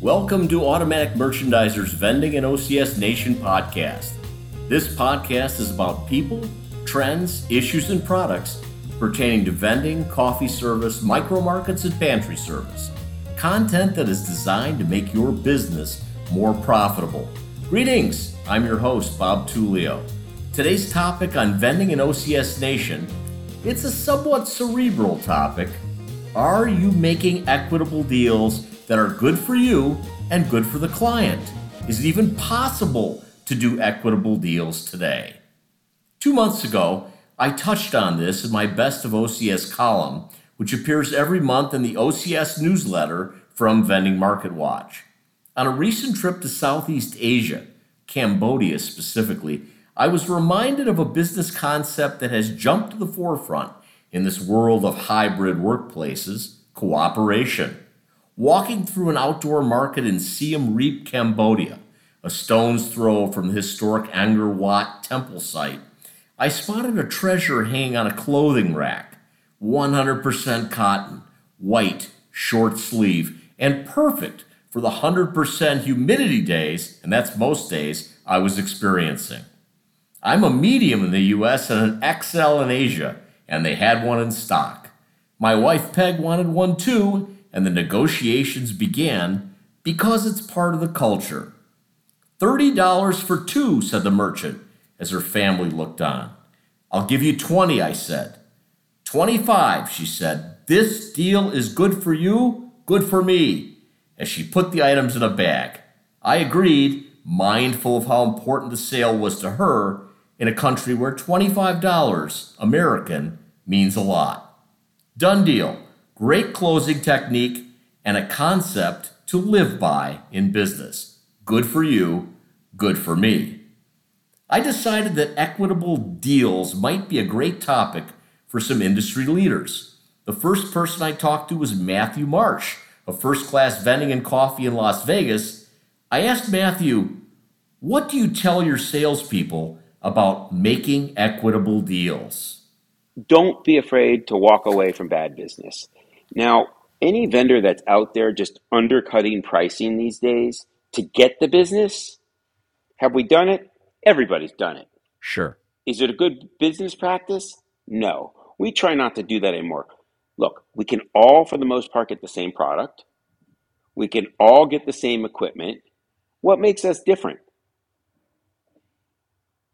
Welcome to Automatic Merchandiser's Vending and OCS Nation podcast. This podcast is about people, trends, issues, and products pertaining to vending, coffee service, micro markets, and pantry service. Content that is designed to make your business more profitable. Greetings, I'm your host, Bob Tullio. Today's topic on vending and OCS Nation, it's a somewhat cerebral topic. Are you making equitable deals that are good for you and good for the client? Is it even possible to do equitable deals today? Two months ago, I touched on this in my Best of OCS column, which appears every month in the OCS newsletter from Vending Market Watch. On a recent trip to Southeast Asia, Cambodia specifically, I was reminded of a business concept that has jumped to the forefront in this world of hybrid workplaces cooperation walking through an outdoor market in Siem Reap, Cambodia, a stone's throw from the historic Angkor Wat temple site, I spotted a treasure hanging on a clothing rack 100% cotton, white, short sleeve, and perfect for the 100% humidity days, and that's most days, I was experiencing. I'm a medium in the US and an XL in Asia, and they had one in stock. My wife Peg wanted one too, and the negotiations began because it's part of the culture. $30 for two, said the merchant as her family looked on. I'll give you 20, I said. 25, she said. This deal is good for you, good for me, as she put the items in a bag. I agreed, mindful of how important the sale was to her in a country where $25 American means a lot. Done deal great closing technique, and a concept to live by in business. Good for you, good for me. I decided that equitable deals might be a great topic for some industry leaders. The first person I talked to was Matthew Marsh of First Class Vending and Coffee in Las Vegas. I asked Matthew, What do you tell your salespeople about making equitable deals? Don't be afraid to walk away from bad business. Now, any vendor that's out there just undercutting pricing these days to get the business, have we done it? Everybody's done it. Sure. Is it a good business practice? No. We try not to do that anymore. Look, we can all, for the most part, get the same product. We can all get the same equipment. What makes us different?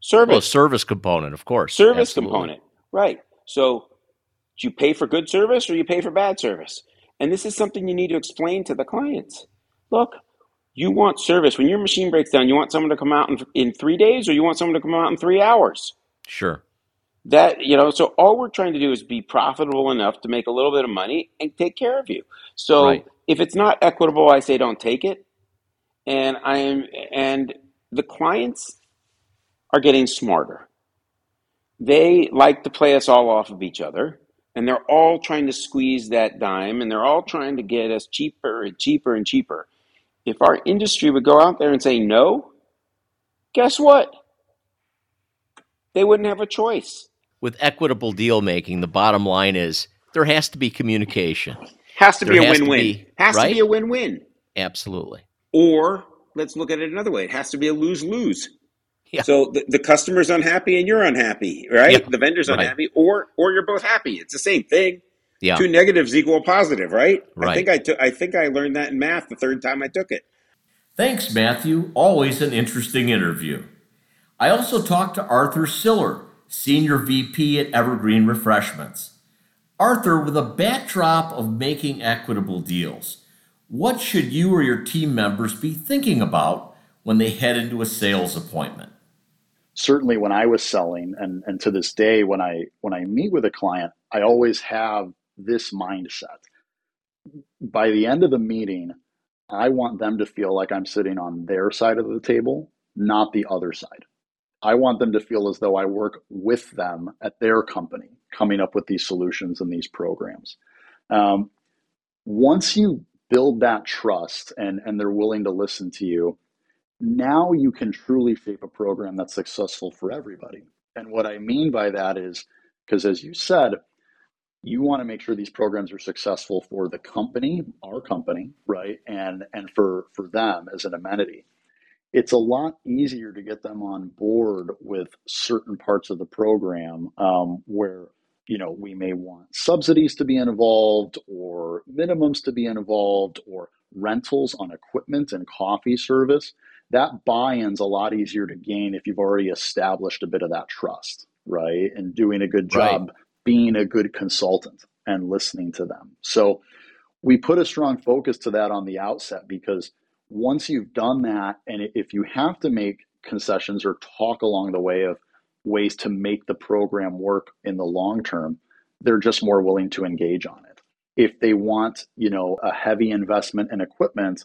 Service. Well, service component, of course. Service Absolutely. component, right. So do you pay for good service or you pay for bad service? And this is something you need to explain to the clients. Look, you want service. When your machine breaks down, you want someone to come out in, in three days or you want someone to come out in three hours? Sure. That, you know, so all we're trying to do is be profitable enough to make a little bit of money and take care of you. So right. if it's not equitable, I say don't take it. And I am, and the clients are getting smarter. They like to play us all off of each other and they're all trying to squeeze that dime and they're all trying to get us cheaper and cheaper and cheaper. If our industry would go out there and say no, guess what? They wouldn't have a choice. With equitable deal making, the bottom line is there has to be communication. Has to there be a win win. Has right? to be a win win. Absolutely. Or let's look at it another way. It has to be a lose lose. Yeah. So the, the customer's unhappy and you're unhappy, right? Yeah. The vendor's right. unhappy, or or you're both happy. It's the same thing. Yeah. Two negatives equal positive, right? Right. I think I took. I think I learned that in math the third time I took it. Thanks, Matthew. Always an interesting interview. I also talked to Arthur Siller, Senior VP at Evergreen Refreshments. Arthur, with a backdrop of making equitable deals, what should you or your team members be thinking about when they head into a sales appointment? Certainly when I was selling and, and to this day when I when I meet with a client, I always have this mindset. By the end of the meeting, I want them to feel like I'm sitting on their side of the table, not the other side. I want them to feel as though I work with them at their company, coming up with these solutions and these programs. Um, once you build that trust and, and they're willing to listen to you, now you can truly shape a program that's successful for everybody. And what I mean by that is because, as you said, you want to make sure these programs are successful for the company, our company, right? And and for for them as an amenity. It's a lot easier to get them on board with certain parts of the program um, where you know we may want subsidies to be involved or minimums to be involved or rentals on equipment and coffee service that buy-in's a lot easier to gain if you've already established a bit of that trust right and doing a good job right being a good consultant and listening to them. So we put a strong focus to that on the outset because once you've done that, and if you have to make concessions or talk along the way of ways to make the program work in the long term, they're just more willing to engage on it. If they want, you know, a heavy investment in equipment,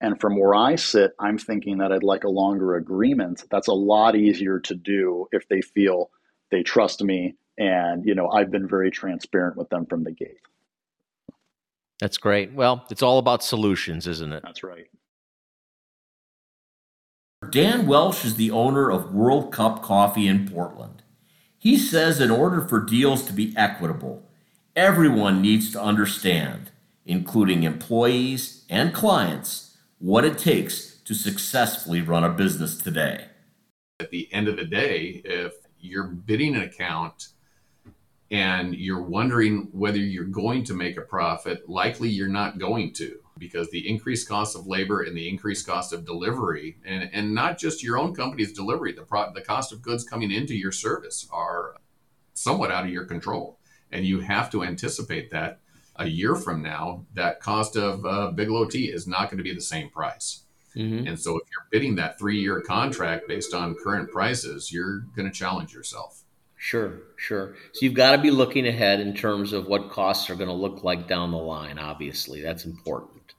and from where I sit, I'm thinking that I'd like a longer agreement. That's a lot easier to do if they feel they trust me and, you know, I've been very transparent with them from the gate. That's great. Well, it's all about solutions, isn't it? That's right. Dan Welch is the owner of World Cup Coffee in Portland. He says in order for deals to be equitable, everyone needs to understand, including employees and clients, what it takes to successfully run a business today. At the end of the day, if you're bidding an account and you're wondering whether you're going to make a profit, likely you're not going to because the increased cost of labor and the increased cost of delivery, and, and not just your own company's delivery, the, pro, the cost of goods coming into your service are somewhat out of your control. And you have to anticipate that a year from now, that cost of uh, Bigelow tea is not going to be the same price. Mm-hmm. And so if you're bidding that three year contract based on current prices, you're going to challenge yourself. Sure, sure. So you've got to be looking ahead in terms of what costs are going to look like down the line. Obviously, that's important.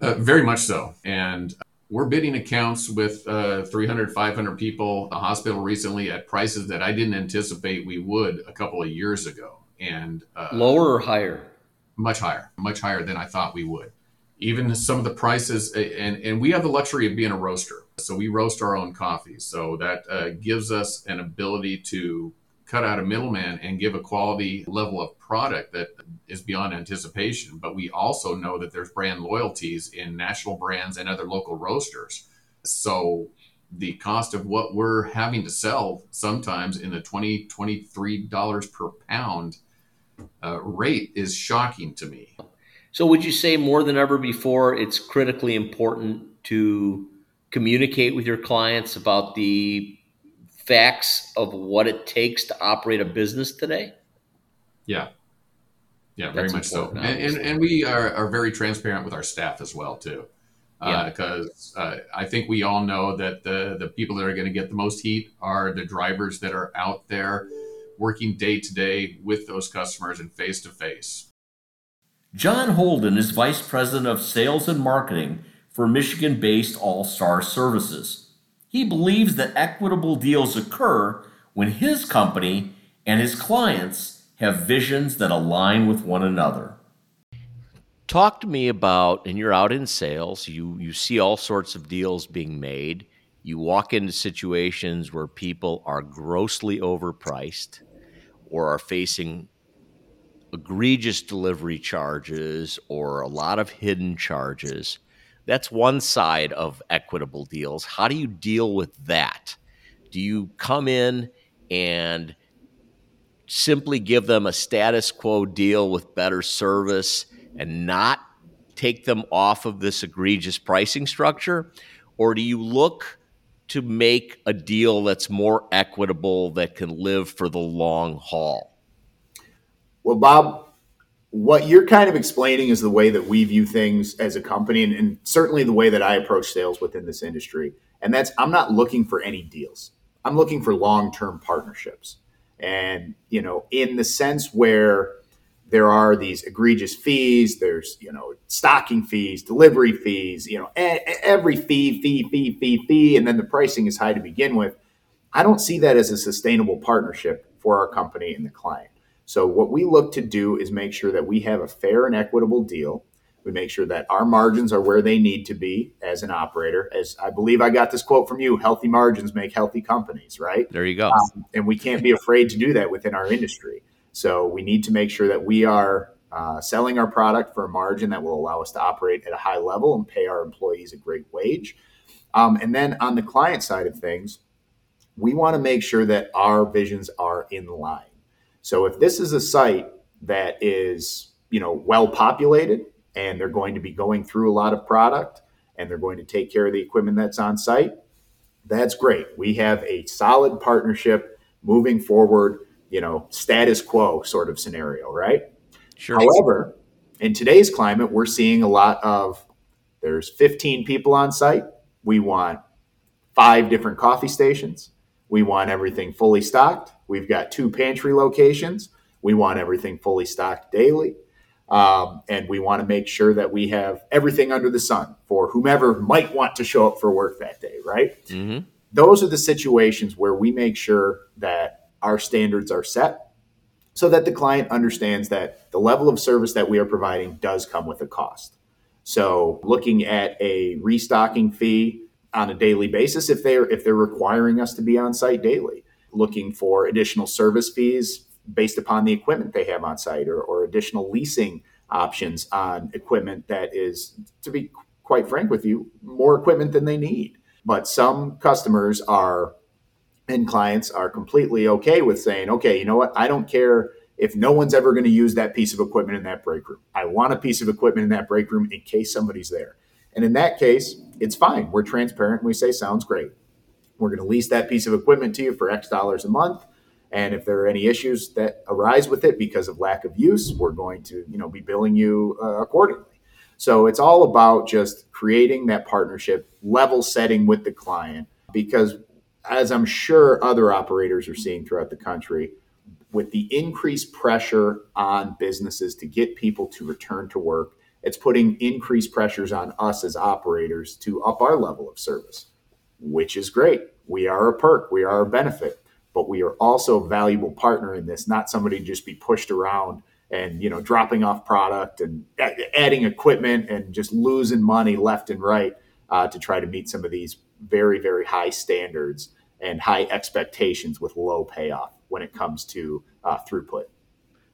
Uh, very much so. And we're bidding accounts with uh, 300, 500 people, a hospital recently at prices that I didn't anticipate we would a couple of years ago. And uh, lower or higher? Much higher, much higher than I thought we would. Even some of the prices, and, and we have the luxury of being a roaster. So we roast our own coffee. So that uh, gives us an ability to cut out a middleman and give a quality level of product that is beyond anticipation. But we also know that there's brand loyalties in national brands and other local roasters. So the cost of what we're having to sell sometimes in the 20 $23 per pound uh, rate is shocking to me. So, would you say more than ever before, it's critically important to communicate with your clients about the facts of what it takes to operate a business today? Yeah. Yeah, very That's much so. And, and, and, we are, are very transparent with our staff as well, too. Because uh, uh, I think we all know that the, the people that are going to get the most heat are the drivers that are out there working day to day with those customers and face to face. John Holden is Vice President of Sales and Marketing for Michigan based All Star Services. He believes that equitable deals occur when his company and his clients have visions that align with one another. Talk to me about, and you're out in sales, you, you see all sorts of deals being made. You walk into situations where people are grossly overpriced or are facing egregious delivery charges or a lot of hidden charges. That's one side of equitable deals. How do you deal with that? Do you come in and simply give them a status quo deal with better service and not take them off of this egregious pricing structure? Or do you look to make a deal that's more equitable that can live for the long haul? Well, Bob, what you're kind of explaining is the way that we view things as a company and, and, certainly the way that I approach sales within this industry. And that's I'm not looking for any deals. I'm looking for long-term partnerships. And, you know, in the sense where there are these egregious fees, there's, you know, stocking fees, delivery fees, you know, every fee, fee, fee, fee, fee, and then the pricing is high to begin with. I don't see that as a sustainable partnership for our company and the client. So, what we look to do is make sure that we have a fair and equitable deal. We make sure that our margins are where they need to be as an operator. As I believe I got this quote from you healthy margins make healthy companies, right? There you go. Um, and we can't be afraid to do that within our industry. So we need to make sure that we are uh, selling our product for a margin that will allow us to operate at a high level and pay our employees a great wage. Um, and then on the client side of things, we want to make sure that our visions are in line. So if this is a site that is, you know, well populated and they're going to be going through a lot of product and they're going to take care of the equipment that's on site, that's great. We have a solid partnership moving forward, you know, status quo sort of scenario, right? Sure. However, in today's climate, we're seeing a lot of there's 15 people on site. We want five different coffee stations. We want everything fully stocked. We've got two pantry locations. We want everything fully stocked daily. Um, and we want to make sure that we have everything under the sun for whomever might want to show up for work that day, right? Mm-hmm. Those are the situations where we make sure that our standards are set so that the client understands that the level of service that we are providing does come with a cost. So, looking at a restocking fee on a daily basis if they're if they're requiring us to be on site daily, looking for additional service fees based upon the equipment they have on site or, or additional leasing options on equipment that is, to be quite frank with you, more equipment than they need. But some customers are and clients are completely okay with saying, okay, you know what? I don't care if no one's ever going to use that piece of equipment in that break room. I want a piece of equipment in that break room in case somebody's there. And in that case, it's fine. We're transparent. We say, sounds great. We're going to lease that piece of equipment to you for X dollars a month. And if there are any issues that arise with it because of lack of use, we're going to, you know, be billing you uh, accordingly. So it's all about just creating that partnership, level setting with the client, because as I'm sure other operators are seeing throughout the country, with the increased pressure on businesses to get people to return to work, it's putting increased pressures on us as operators to up our level of service, which is great. We are a perk, we are a benefit, but we are also a valuable partner in this, not somebody just be pushed around and you know dropping off product and adding equipment and just losing money left and right uh, to try to meet some of these very very high standards and high expectations with low payoff when it comes to uh, throughput.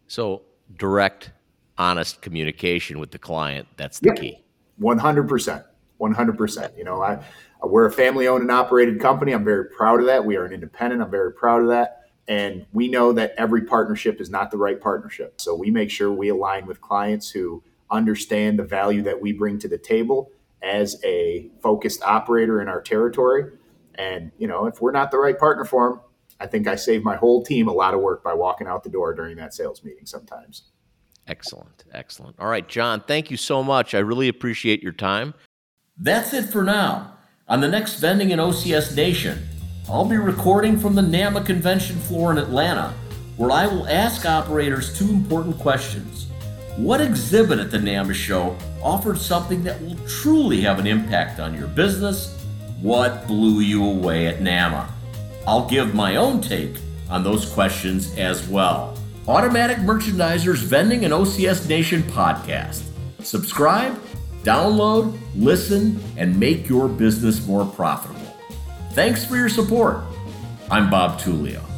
So direct, honest communication with the client, that's the yeah. key. 100%. 100%. You know, I, we're a family owned and operated company. I'm very proud of that. We are an independent. I'm very proud of that. And we know that every partnership is not the right partnership. So we make sure we align with clients who understand the value that we bring to the table as a focused operator in our territory. And, you know, if we're not the right partner for them, I think I save my whole team a lot of work by walking out the door during that sales meeting sometimes. Excellent. Excellent. All right, John, thank you so much. I really appreciate your time. That's it for now. On the next Vending in OCS Nation, I'll be recording from the NAMA convention floor in Atlanta, where I will ask operators two important questions. What exhibit at the NAMA show offered something that will truly have an impact on your business? What blew you away at NAMA? I'll give my own take on those questions as well. Automatic Merchandisers Vending and OCS Nation podcast. Subscribe, download, listen, and make your business more profitable. Thanks for your support. I'm Bob Tullio.